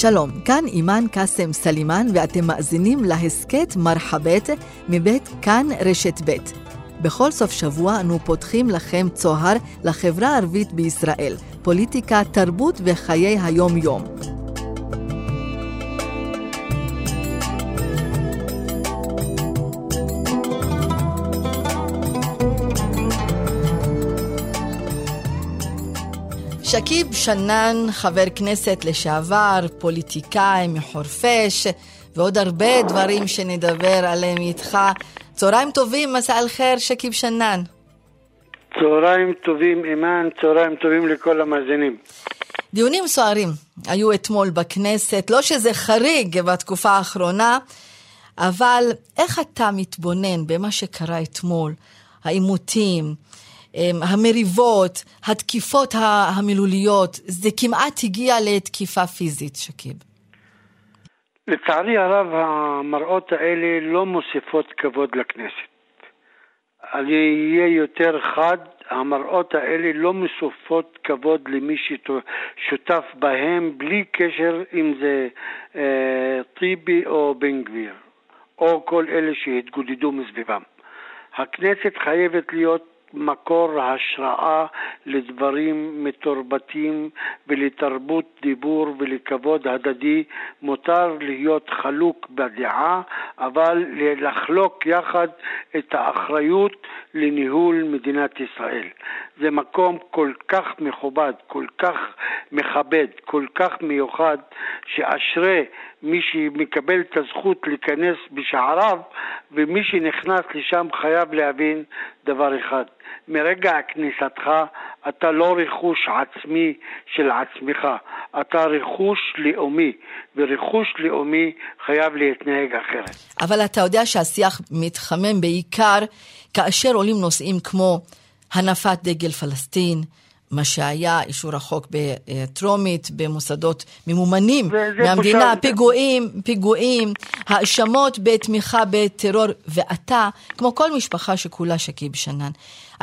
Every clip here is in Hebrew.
שלום, כאן אימאן קאסם סלימאן ואתם מאזינים להסכת מרחבת מבית כאן רשת ב'. בכל סוף שבוע אנו פותחים לכם צוהר לחברה הערבית בישראל, פוליטיקה, תרבות וחיי היום-יום. שכיב שנאן, חבר כנסת לשעבר, פוליטיקאי מחורפיש, ועוד הרבה דברים שנדבר עליהם איתך. צהריים טובים, מסע אל חיר, שכיב שנאן. צהריים טובים, אימאן, צהריים טובים לכל המאזינים. דיונים סוערים היו אתמול בכנסת, לא שזה חריג בתקופה האחרונה, אבל איך אתה מתבונן במה שקרה אתמול, העימותים, המריבות, התקיפות המילוליות, זה כמעט הגיע לתקיפה פיזית, שקיב. לצערי הרב, המראות האלה לא מוסיפות כבוד לכנסת. אני אהיה יותר חד, המראות האלה לא מוסיפות כבוד למי ששותף בהם, בלי קשר אם זה אה, טיבי או בן גביר, או כל אלה שהתגודדו מסביבם. הכנסת חייבת להיות מקור השראה לדברים מתורבתים ולתרבות דיבור ולכבוד הדדי. מותר להיות חלוק בדעה, אבל לחלוק יחד את האחריות לניהול מדינת ישראל. זה מקום כל כך מכובד, כל כך מכבד, כל כך מיוחד, שאשרי מי שמקבל את הזכות להיכנס בשעריו, ומי שנכנס לשם חייב להבין דבר אחד, מרגע כניסתך אתה לא רכוש עצמי של עצמך, אתה רכוש לאומי, ורכוש לאומי חייב להתנהג אחרת. אבל אתה יודע שהשיח מתחמם בעיקר כאשר עולים נושאים כמו הנפת דגל פלסטין, מה שהיה אישור החוק בטרומית, במוסדות ממומנים מהמדינה, בושה. פיגועים, פיגועים, האשמות בתמיכה בטרור, ואתה, כמו כל משפחה שכולה שכיב שנן,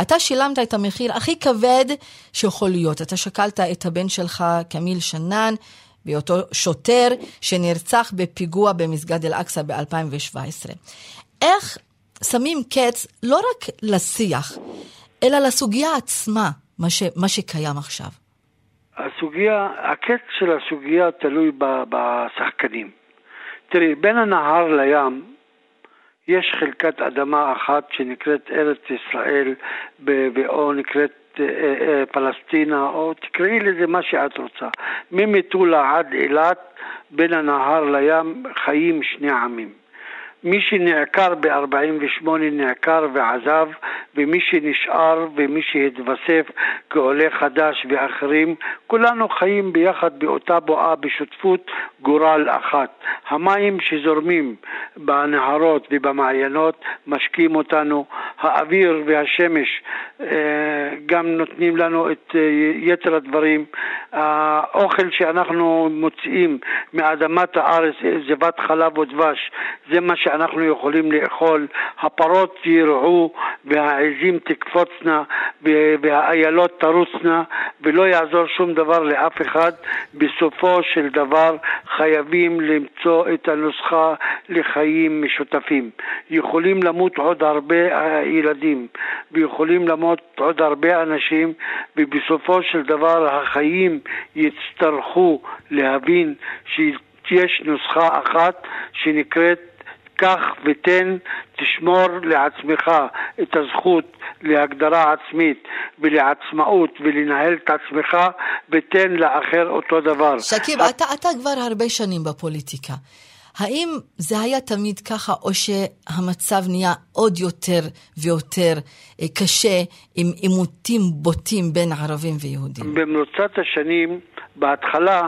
אתה שילמת את המחיר הכי כבד שיכול להיות. אתה שקלת את הבן שלך, כמיל שנן, בהיותו שוטר שנרצח בפיגוע במסגד אל-אקצא ב-2017. איך שמים קץ לא רק לשיח, אלא לסוגיה עצמה. מה, ש, מה שקיים עכשיו? הסוגיה, הקץ של הסוגיה תלוי ב, בשחקנים. תראי, בין הנהר לים יש חלקת אדמה אחת שנקראת ארץ ישראל, או נקראת אה, אה, פלסטינה, או תקראי לזה מה שאת רוצה. ממטולה עד אילת, בין הנהר לים חיים שני עמים. מי שנעקר ב-48 נעקר ועזב, ומי שנשאר ומי שהתווסף כעולה חדש ואחרים, כולנו חיים ביחד באותה בועה בשותפות גורל אחת. המים שזורמים בנהרות ובמעיינות משקים אותנו, האוויר והשמש אה, גם נותנים לנו את אה, יתר הדברים. האוכל שאנחנו מוציאים מאדמת הארץ, זבת חלב ודבש, זה מה שאנחנו יכולים לאכול. הפרות ירעו והעזים תקפוצנה והאיילות תרוצנה ולא יעזור שום דבר לאף אחד. בסופו של דבר חייבים למצוא את הנוסחה לחיים משותפים. יכולים למות עוד הרבה ילדים ויכולים למות עוד הרבה אנשים ובסופו של דבר החיים יצטרכו להבין שיש נוסחה אחת שנקראת קח ותן, תשמור לעצמך את הזכות להגדרה עצמית ולעצמאות ולנהל את עצמך, ותן לאחר אותו דבר. שכיב, את... אתה, אתה כבר הרבה שנים בפוליטיקה. האם זה היה תמיד ככה, או שהמצב נהיה עוד יותר ויותר אה, קשה עם עימותים בוטים בין ערבים ויהודים? במרוצת השנים, בהתחלה,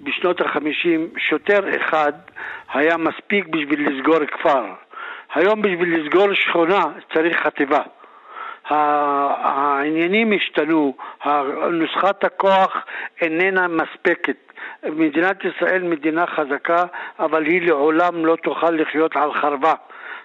בשנות החמישים, שוטר אחד היה מספיק בשביל לסגור כפר. היום בשביל לסגור שכונה צריך חטיבה. העניינים השתנו, נוסחת הכוח איננה מספקת. מדינת ישראל מדינה חזקה, אבל היא לעולם לא תוכל לחיות על חרבה.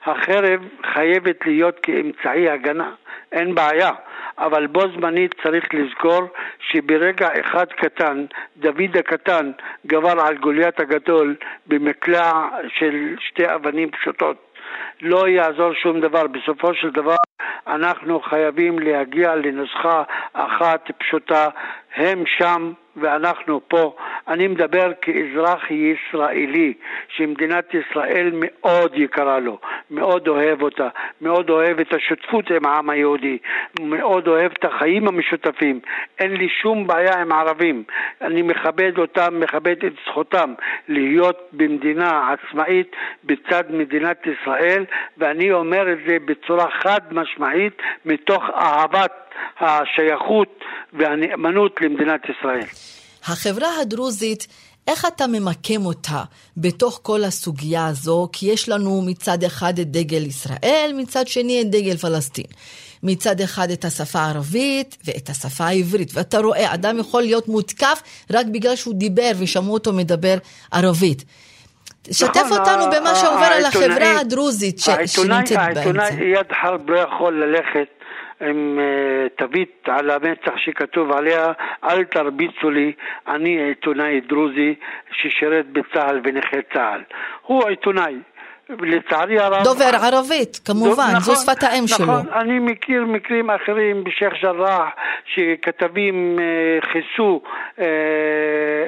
החרב חייבת להיות כאמצעי הגנה, אין בעיה, אבל בו זמנית צריך לזכור שברגע אחד קטן, דוד הקטן גבר על גוליית הגדול במקלע של שתי אבנים פשוטות. לא יעזור שום דבר. בסופו של דבר אנחנו חייבים להגיע לנוסחה אחת פשוטה, הם שם ואנחנו פה. אני מדבר כאזרח ישראלי, שמדינת ישראל מאוד יקרה לו, מאוד אוהב אותה, מאוד אוהב את השותפות עם העם היהודי, מאוד אוהב את החיים המשותפים. אין לי שום בעיה עם ערבים. אני מכבד אותם, מכבד את זכותם להיות במדינה עצמאית בצד מדינת ישראל, ואני אומר את זה בצורה חד משמעית מתוך אהבת השייכות והנאמנות למדינת ישראל. החברה הדרוזית, איך אתה ממקם אותה בתוך כל הסוגיה הזו? כי יש לנו מצד אחד את דגל ישראל, מצד שני את דגל פלסטין. מצד אחד את השפה הערבית ואת השפה העברית. ואתה רואה, אדם יכול להיות מותקף רק בגלל שהוא דיבר ושמעו אותו מדבר ערבית. שתף נכון, אותנו במה שעובר על החברה הדרוזית. שנמצאת באמצע. העיתונאי איאד חרב לא יכול ללכת עם אה, תווית על המצח שכתוב עליה אל תרביצו לי, אני עיתונאי דרוזי ששירת בצה"ל ונכה צה"ל. הוא עיתונאי. לצערי הרב... דובר ערבית, כמובן, נכון, זו שפת האם נכון, שלו. נכון, אני מכיר מקרים אחרים בשייח' ג'ראח, שכתבים אה, חיסו אה,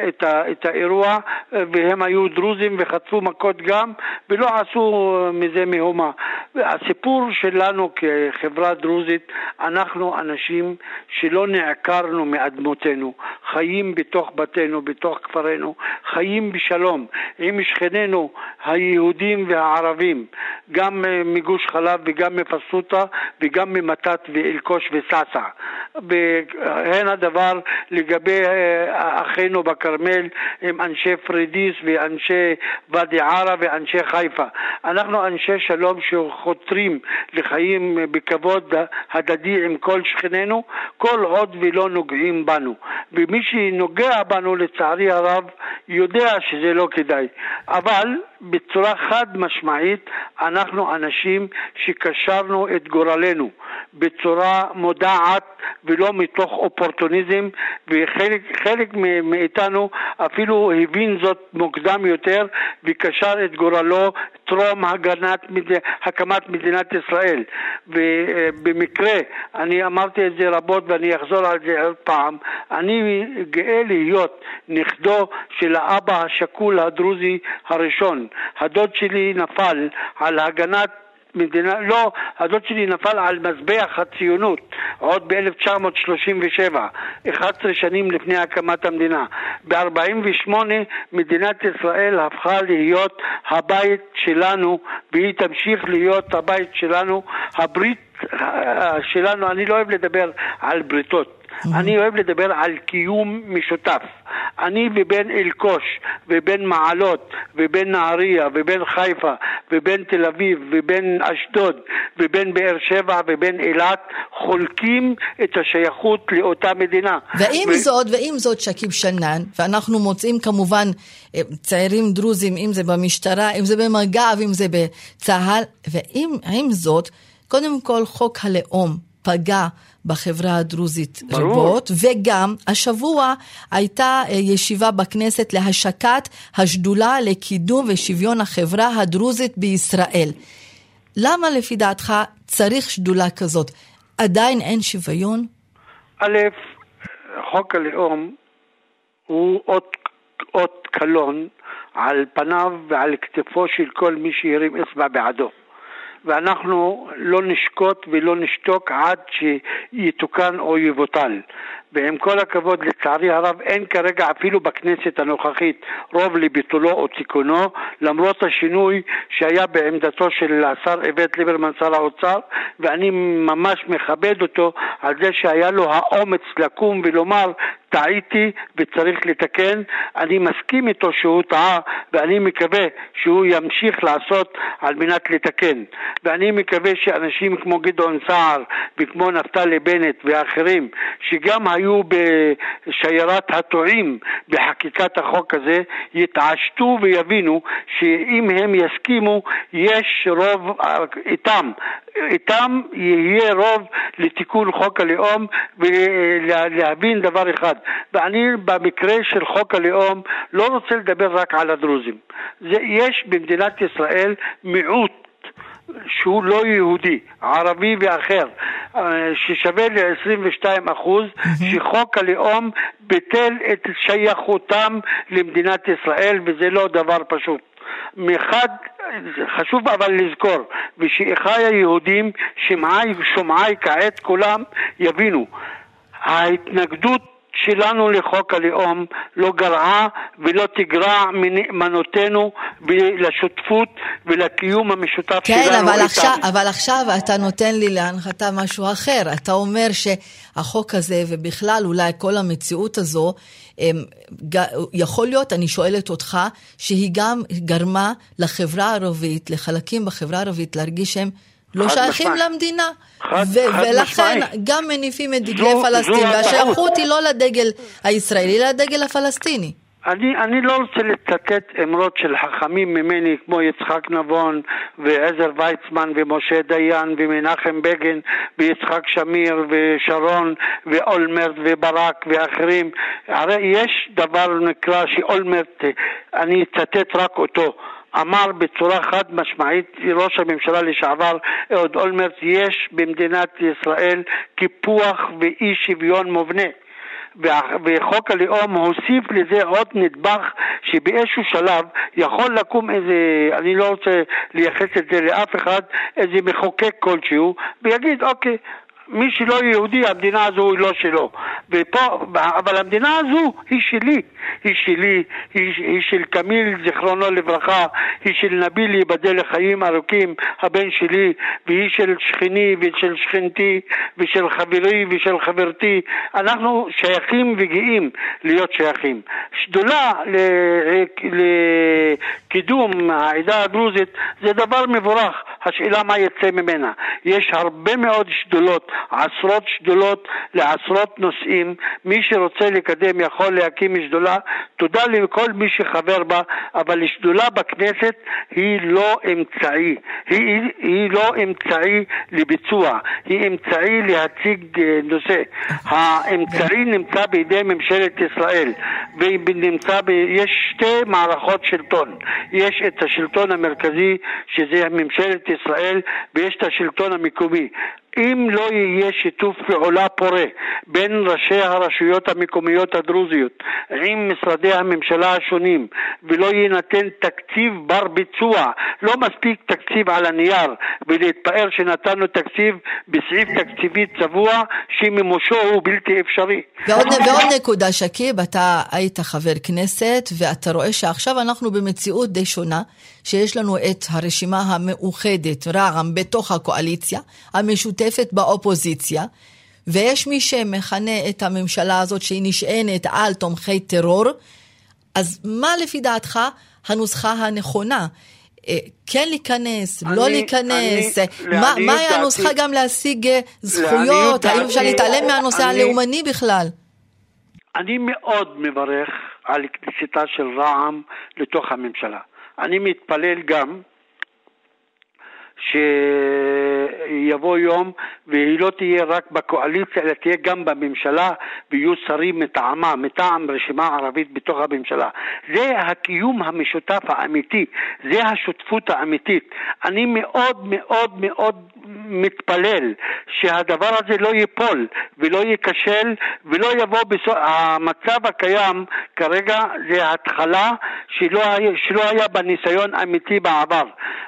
את, ה, את האירוע, והם היו דרוזים וחטפו מכות גם, ולא עשו מזה מהומה. הסיפור שלנו כחברה דרוזית, אנחנו אנשים שלא נעקרנו מאדמותינו, חיים בתוך בתינו, בתוך כפרינו, חיים בשלום עם שכנינו היהודים וה... הערבים, גם אה, מגוש חלב וגם מפסוטה וגם ממתת ואלקוש וסאסע. והן הדבר לגבי אה, אחינו בכרמל עם אנשי פרידיס ואנשי ואדי ערה ואנשי חיפה. אנחנו אנשי שלום שחותרים לחיים בכבוד הדדי עם כל שכנינו, כל עוד ולא נוגעים בנו. ומי שנוגע בנו לצערי הרב יודע שזה לא כדאי. אבל בצורה חד משמעית אנחנו אנשים שקשרנו את גורלנו בצורה מודעת ולא מתוך אופורטוניזם וחלק מאיתנו אפילו הבין זאת מוקדם יותר וקשר את גורלו טרום הגנת, הקמת מדינת ישראל. ובמקרה, אני אמרתי את זה רבות ואני אחזור על זה עוד פעם, אני גאה להיות נכדו של האבא השכול הדרוזי הראשון. הדוד שלי נפל על הגנת מדינה, לא, הדוד שלי נפל על מזבח הציונות עוד ב-1937, 11 שנים לפני הקמת המדינה. ב-48 מדינת ישראל הפכה להיות הבית שלנו והיא תמשיך להיות הבית שלנו, הברית אה, שלנו, אני לא אוהב לדבר על בריתות, אני אוהב לדבר על קיום משותף. אני ובין אלקוש, ובין מעלות, ובין נהריה, ובין חיפה, ובין תל אביב, ובין אשדוד, ובין באר שבע, ובין אילת, חולקים את השייכות לאותה מדינה. ועם ו... זאת, ועם זאת, שכיב שנאן, ואנחנו מוצאים כמובן אה, צעירים דרוזים, אם זה במשטרה, אם זה במג"ב, אם זה בצה"ל, ועם זאת, קודם כל חוק הלאום פגע בחברה הדרוזית ברור. רבות, וגם השבוע הייתה אה, ישיבה בכנסת להשקת השדולה לקידום ושוויון החברה הדרוזית בישראל. למה לפי דעתך צריך שדולה כזאת? עדיין אין שוויון? א', חוק הלאום הוא אות, אות קלון על פניו ועל כתפו של כל מי שהרים אצבע בעדו. ואנחנו לא נשקוט ולא נשתוק עד שיתוקן או יבוטל. ועם כל הכבוד, לצערי הרב, אין כרגע אפילו בכנסת הנוכחית רוב לביטולו או תיקונו, למרות השינוי שהיה בעמדתו של השר איווט ליברמן, שר האוצר, ואני ממש מכבד אותו על זה שהיה לו האומץ לקום ולומר טעיתי וצריך לתקן, אני מסכים איתו שהוא טעה ואני מקווה שהוא ימשיך לעשות על מנת לתקן. ואני מקווה שאנשים כמו גדעון סער וכמו נפתלי בנט ואחרים שגם היו בשיירת הטועים בחקיקת החוק הזה יתעשתו ויבינו שאם הם יסכימו יש רוב איתם איתם יהיה רוב לתיקון חוק הלאום ולהבין דבר אחד. ואני במקרה של חוק הלאום לא רוצה לדבר רק על הדרוזים. זה, יש במדינת ישראל מיעוט שהוא לא יהודי, ערבי ואחר, אה, ששווה ל-22 אחוז, שחוק הלאום ביטל את שייכותם למדינת ישראל וזה לא דבר פשוט. מחד, חשוב אבל לזכור, ושאחיי היהודים, שמעי ושומעי כעת כולם יבינו, ההתנגדות שלנו לחוק הלאום לא גרעה ולא תגרע מנאמנותנו לשותפות ולקיום המשותף כן, שלנו אבל עכשיו, אבל עכשיו אתה נותן לי להנחתה משהו אחר. אתה אומר שהחוק הזה, ובכלל אולי כל המציאות הזו, יכול להיות, אני שואלת אותך, שהיא גם גרמה לחברה הערבית, לחלקים בחברה הערבית, להרגיש שהם לא שייכים משמע. למדינה. חד, ו- חד ולכן משמעי. גם מניפים את דגלי זו, פלסטין, והשייכות היא לא לדגל הישראלי, אלא לדגל הפלסטיני. אני, אני לא רוצה לצטט אמרות של חכמים ממני כמו יצחק נבון ועזר ויצמן ומשה דיין ומנחם בגין ויצחק שמיר ושרון ואולמרט וברק ואחרים. הרי יש דבר נקרא שאולמרט, אני אצטט רק אותו, אמר בצורה חד משמעית ראש הממשלה לשעבר אהוד אולמרט יש במדינת ישראל קיפוח ואי שוויון מובנה. וחוק הלאום הוסיף לזה עוד נדבך שבאיזשהו שלב יכול לקום איזה, אני לא רוצה לייחס את זה לאף אחד, איזה מחוקק כלשהו ויגיד אוקיי מי שלא יהודי, המדינה הזו היא לא שלו. ופה, אבל המדינה הזו היא שלי. היא שלי, היא, היא של קמיל, זיכרונו לברכה, היא של נביל, ייבדל לחיים ארוכים, הבן שלי, והיא של שכני ושל שכנתי ושל חברי ושל חברתי. אנחנו שייכים וגאים להיות שייכים. שדולה לקידום העדה הדרוזית זה דבר מבורך, השאלה מה יצא ממנה. יש הרבה מאוד שדולות עשרות שדולות לעשרות נושאים. מי שרוצה לקדם יכול להקים שדולה. תודה לכל מי שחבר בה, אבל שדולה בכנסת היא לא אמצעי. היא, היא לא אמצעי לביצוע, היא אמצעי להציג אה, נושא. האמצעי נמצא בידי ממשלת ישראל, ונמצא ב... יש שתי מערכות שלטון. יש את השלטון המרכזי, שזה ממשלת ישראל, ויש את השלטון המקומי. אם לא יהיה שיתוף פעולה פורה בין ראשי הרשויות המקומיות הדרוזיות עם משרדי הממשלה השונים ולא יינתן תקציב בר ביצוע, לא מספיק תקציב על הנייר ולהתפאר שנתנו תקציב בסעיף תקציבי צבוע שמימושו הוא בלתי אפשרי. ועוד, ועוד נקודה, שקיב, אתה היית חבר כנסת ואתה רואה שעכשיו אנחנו במציאות די שונה. שיש לנו את הרשימה המאוחדת, רע"מ, בתוך הקואליציה, המשותפת באופוזיציה, ויש מי שמכנה את הממשלה הזאת שהיא נשענת על תומכי טרור, אז מה לפי דעתך הנוסחה הנכונה? אה, כן להיכנס, לא אני, לא להיכנס, אני, מה, מה היה הנוסחה גם להשיג אה, זכויות, האם אפשר להתעלם מהנושא אני, הלאומני בכלל? אני מאוד מברך על כניסתה של רע"מ לתוך הממשלה. אני מתפלל גם שיבוא יום והיא לא תהיה רק בקואליציה אלא תהיה גם בממשלה ויהיו שרים מטעמה, מטעם רשימה ערבית בתוך הממשלה. זה הקיום המשותף האמיתי, זה השותפות האמיתית. אני מאוד מאוד מאוד מתפלל שהדבר הזה לא ייפול ולא ייכשל ולא יבוא בסוף... המצב הקיים כרגע זה התחלה שלא היה, שלא היה בניסיון אמיתי בעבר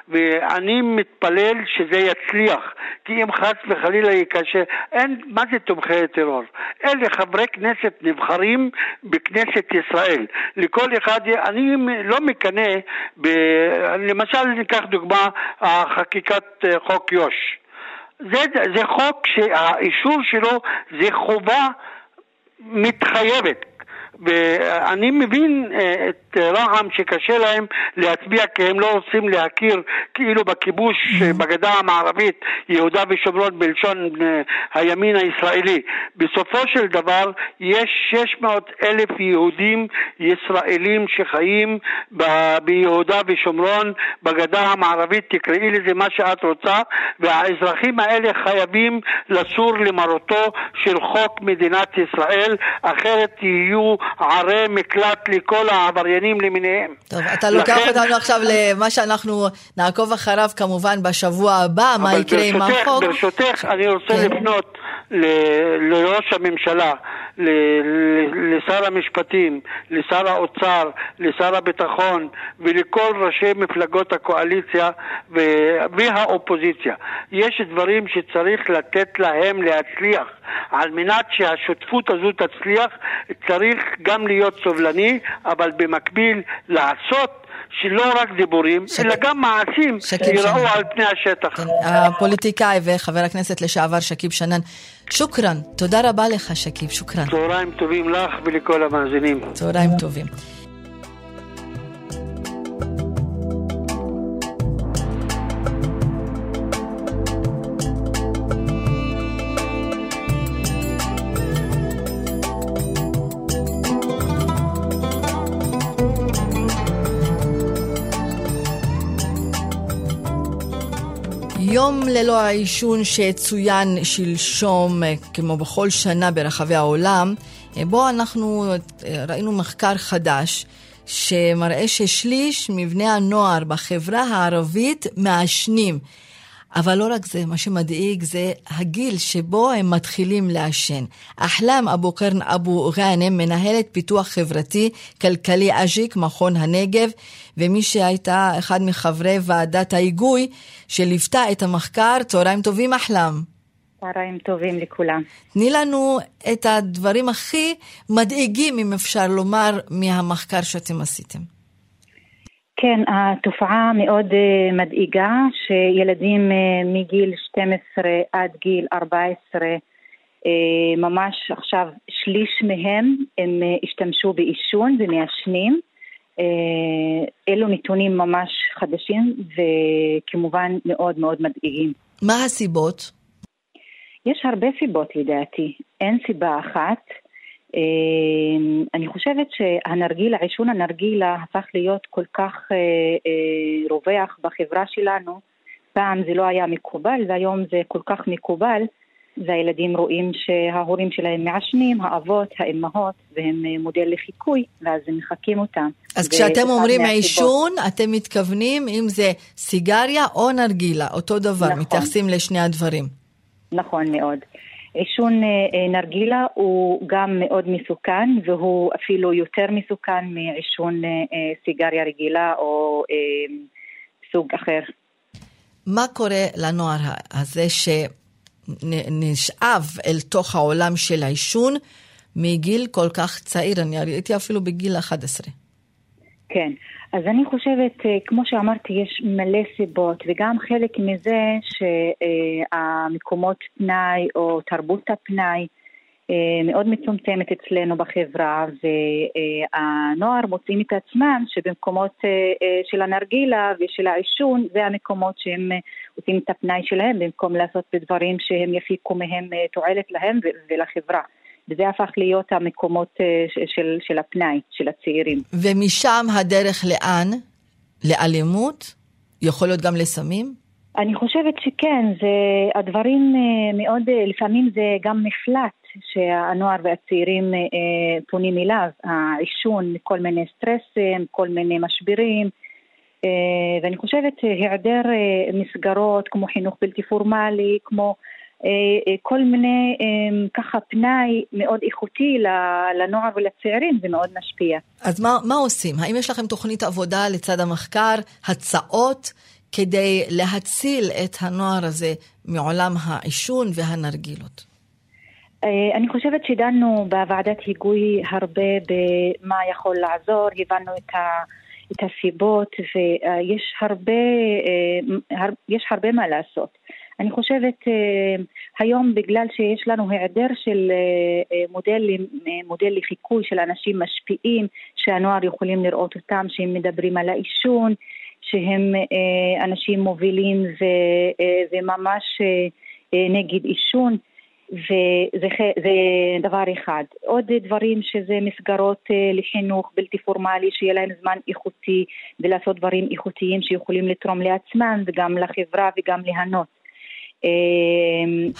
ואני מתפלל שזה יצליח כי אם חס וחלילה ייכשל, אין, מה זה תומכי טרור? אלה חברי כנסת נבחרים בכנסת ישראל. לכל אחד, אני לא מקנא, ב, למשל ניקח דוגמה, חקיקת אה, חוק יו"ש. זה, זה חוק שהאישור שלו זה חובה מתחייבת ואני מבין אה, את רע"מ שקשה להם להצביע כי הם לא רוצים להכיר כאילו בכיבוש mm-hmm. בגדה המערבית, יהודה ושומרון בלשון אה, הימין הישראלי. בסופו של דבר יש 600 אלף יהודים ישראלים שחיים ביהודה ושומרון, בגדה המערבית, תקראי לזה מה שאת רוצה, והאזרחים האלה חייבים לסור למרותו של חוק מדינת ישראל, אחרת יהיו ערי מקלט לכל העבריינים למיניהם. טוב, אתה לוקח לכן... אותנו עכשיו למה שאנחנו נעקוב אחריו כמובן בשבוע הבא, מה יקרה עם החוק. ברשותך, אני רוצה כן. לפנות לראש הממשלה, לשר המשפטים, לשר האוצר, לשר הביטחון ולכל ראשי מפלגות הקואליציה והאופוזיציה. יש דברים שצריך לתת להם להצליח. על מנת שהשותפות הזו תצליח צריך גם להיות סובלני, אבל במקביל לעשות שלא רק דיבורים, שק... אלא גם מעשים שיראו על פני השטח. כן. הפוליטיקאי וחבר הכנסת לשעבר שכיב שנאן, שוכרן. תודה רבה לך, שכיב, שוכרן. צהריים טובים לך ולכל המאזינים. צהריים טובים. יום ללא העישון שצוין שלשום, כמו בכל שנה ברחבי העולם, בו אנחנו ראינו מחקר חדש שמראה ששליש מבני הנוער בחברה הערבית מעשנים. אבל לא רק זה, מה שמדאיג זה הגיל שבו הם מתחילים לעשן. אחלאם אבו קרן אבו גאנם, מנהלת פיתוח חברתי כלכלי אג'יק, מכון הנגב, ומי שהייתה אחד מחברי ועדת ההיגוי שליוותה את המחקר. צהריים טובים, אחלאם. צהריים טובים לכולם. תני לנו את הדברים הכי מדאיגים, אם אפשר לומר, מהמחקר שאתם עשיתם. כן, התופעה מאוד uh, מדאיגה שילדים uh, מגיל 12 עד גיל 14, uh, אה, ממש עכשיו שליש מהם הם השתמשו בעישון ומעשנים. אלו נתונים ממש חדשים וכמובן מאוד מאוד מדאיגים. מה הסיבות? יש הרבה סיבות לדעתי, אין סיבה אחת. אמ, אני חושבת שהנרגילה, עישון הנרגילה הפך להיות כל כך אה, אה, רווח בחברה שלנו. פעם זה לא היה מקובל והיום זה כל כך מקובל והילדים רואים שההורים שלהם מעשנים, האבות, האימהות, והם אה, מודל לחיקוי, ואז הם מחקים אותם. אז כשאתם אומרים עישון, אתם מתכוונים אם זה סיגריה או נרגילה, אותו דבר, נכון. מתייחסים לשני הדברים. נכון מאוד. עישון אה, אה, נרגילה הוא גם מאוד מסוכן והוא אפילו יותר מסוכן מעישון אה, סיגריה רגילה או סוג אחר. מה קורה לנוער הזה שנשאב אל תוך העולם של העישון מגיל כל כך צעיר? אני ראיתי אפילו בגיל 11. כן, אז אני חושבת, אה, כמו שאמרתי, יש מלא סיבות, וגם חלק מזה שהמקומות פנאי או תרבות הפנאי אה, מאוד מצומצמת אצלנו בחברה, והנוער מוצאים את עצמם שבמקומות אה, של הנרגילה ושל העישון, זה המקומות שהם עושים את הפנאי שלהם, במקום לעשות בדברים שהם יפיקו מהם תועלת להם ולחברה. וזה הפך להיות המקומות אה, של, של הפנאי, של הצעירים. ומשם הדרך לאן? לאלימות? יכול להיות גם לסמים? אני חושבת שכן, זה הדברים אה, מאוד, אה, לפעמים זה גם מפלט שהנוער והצעירים פונים אליו, העישון, כל מיני סטרסים, כל מיני משברים, ואני חושבת היעדר מסגרות כמו חינוך בלתי פורמלי, כמו כל מיני אה, ככה פנאי מאוד איכותי לנוער ולצעירים, זה מאוד משפיע. אז מה, מה עושים? האם יש לכם תוכנית עבודה לצד המחקר, הצעות כדי להציל את הנוער הזה מעולם העישון והנרגילות? אני חושבת שדנו בוועדת היגוי הרבה במה יכול לעזור, הבנו את, ה, את הסיבות ויש הרבה, הרבה מה לעשות. אני חושבת היום בגלל שיש לנו היעדר של מודל, מודל לחיקוי של אנשים משפיעים שהנוער יכולים לראות אותם, שהם מדברים על העישון, שהם אנשים מובילים וממש נגד עישון. וזה זה דבר אחד. עוד דברים שזה מסגרות אה, לחינוך בלתי פורמלי, שיהיה להם זמן איכותי ולעשות דברים איכותיים שיכולים לתרום לעצמם וגם לחברה וגם ליהנות. אה,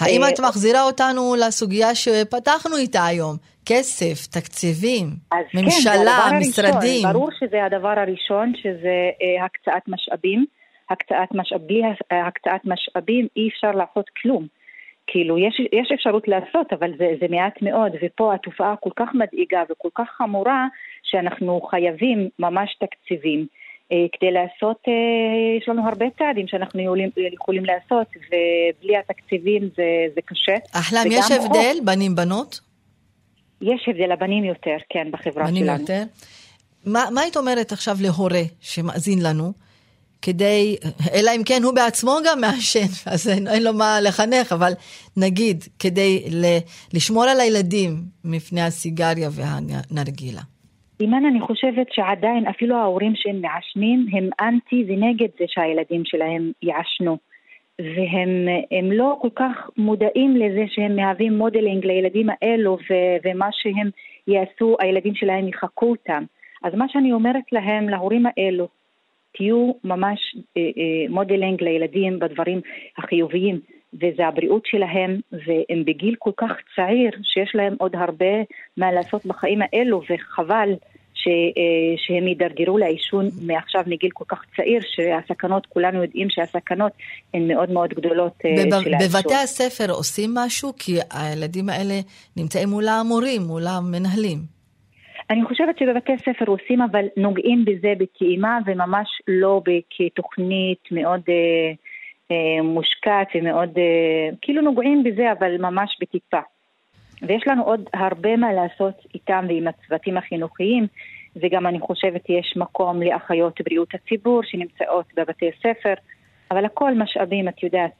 האם את מחזירה אותנו לסוגיה שפתחנו איתה היום? כסף, תקציבים, ממשלה, כן, משרדים. הראשון, ברור שזה הדבר הראשון, שזה אה, הקצאת משאבים. הקצאת משאב, בלי הקצאת משאבים אי אפשר לעשות כלום. כאילו, יש, יש אפשרות לעשות, אבל זה, זה מעט מאוד, ופה התופעה כל כך מדאיגה וכל כך חמורה, שאנחנו חייבים ממש תקציבים. אה, כדי לעשות, אה, יש לנו הרבה צעדים שאנחנו יכולים, יכולים לעשות, ובלי התקציבים זה, זה קשה. אחלם, יש הבדל בנים-בנות? יש הבדל, הבנים יותר, כן, בחברה בנים שלנו. יותר? מה, מה היית אומרת עכשיו להורה שמאזין לנו? כדי, אלא אם כן הוא בעצמו גם מעשן, אז אין, אין לו מה לחנך, אבל נגיד, כדי ל, לשמור על הילדים מפני הסיגריה והנרגילה. אימאן, אני חושבת שעדיין אפילו ההורים שהם מעשנים הם אנטי ונגד זה שהילדים שלהם יעשנו. והם לא כל כך מודעים לזה שהם מהווים modeling לילדים האלו ו- ומה שהם יעשו, הילדים שלהם יחקו אותם. אז מה שאני אומרת להם, להורים האלו, תהיו ממש אה, אה, modeling לילדים בדברים החיוביים, וזה הבריאות שלהם, והם בגיל כל כך צעיר, שיש להם עוד הרבה מה לעשות בחיים האלו, וחבל ש, אה, שהם יידרדרו לעישון מעכשיו מגיל כל כך צעיר, שהסכנות, כולנו יודעים שהסכנות הן מאוד מאוד גדולות בב, של העישון. בבתי הספר עושים משהו? כי הילדים האלה נמצאים מול המורים, מול המנהלים. אני חושבת שבבתי ספר עושים, אבל נוגעים בזה בטעימה וממש לא כתוכנית מאוד אה, אה, מושקעת ומאוד, אה, כאילו נוגעים בזה, אבל ממש בטיפה. ויש לנו עוד הרבה מה לעשות איתם ועם הצוותים החינוכיים, וגם אני חושבת יש מקום לאחיות בריאות הציבור שנמצאות בבתי ספר, אבל הכל משאבים, את יודעת.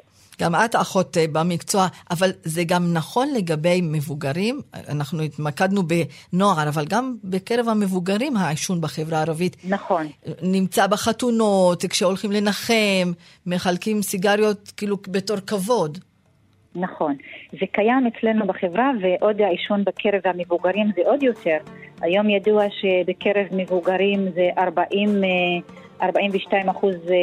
גם את אחות אה, במקצוע, אבל זה גם נכון לגבי מבוגרים. אנחנו התמקדנו בנוער, אבל גם בקרב המבוגרים העישון בחברה הערבית. נכון. נמצא בחתונות, כשהולכים לנחם, מחלקים סיגריות כאילו בתור כבוד. נכון. זה קיים אצלנו בחברה, ועוד העישון בקרב המבוגרים זה עוד יותר. היום ידוע שבקרב מבוגרים זה 40... 42 אחוז אה,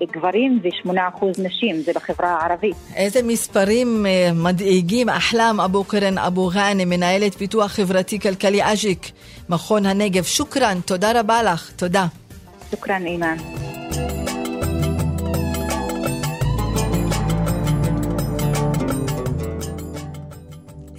אה, גברים ו-8 אחוז נשים, זה בחברה הערבית. איזה מספרים אה, מדאיגים. אחלם אבו קרן אבו גאנה, מנהלת פיתוח חברתי-כלכלי אג'יק, מכון הנגב. שוכרן, תודה רבה לך, תודה. שוכרן, אימאן.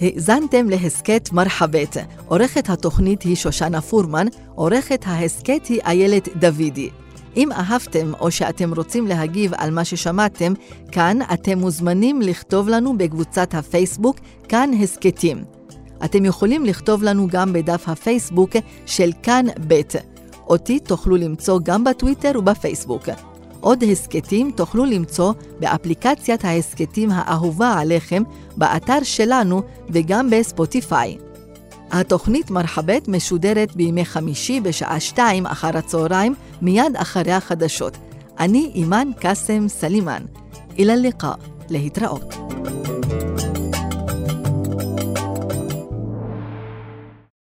האזנתם להסכת מרחבת. עורכת התוכנית היא שושנה פורמן, עורכת ההסכת היא איילת דוידי. אם אהבתם או שאתם רוצים להגיב על מה ששמעתם, כאן אתם מוזמנים לכתוב לנו בקבוצת הפייסבוק כאן הסכתים. אתם יכולים לכתוב לנו גם בדף הפייסבוק של כאן ב'. אותי תוכלו למצוא גם בטוויטר ובפייסבוק. עוד הסכתים תוכלו למצוא באפליקציית ההסכתים האהובה עליכם, באתר שלנו וגם בספוטיפיי. התוכנית מרחבא משודרת בימי חמישי בשעה שתיים אחר הצהריים, מיד אחרי החדשות. אני אימאן קאסם סלימאן. אילא ליקה, להתראות.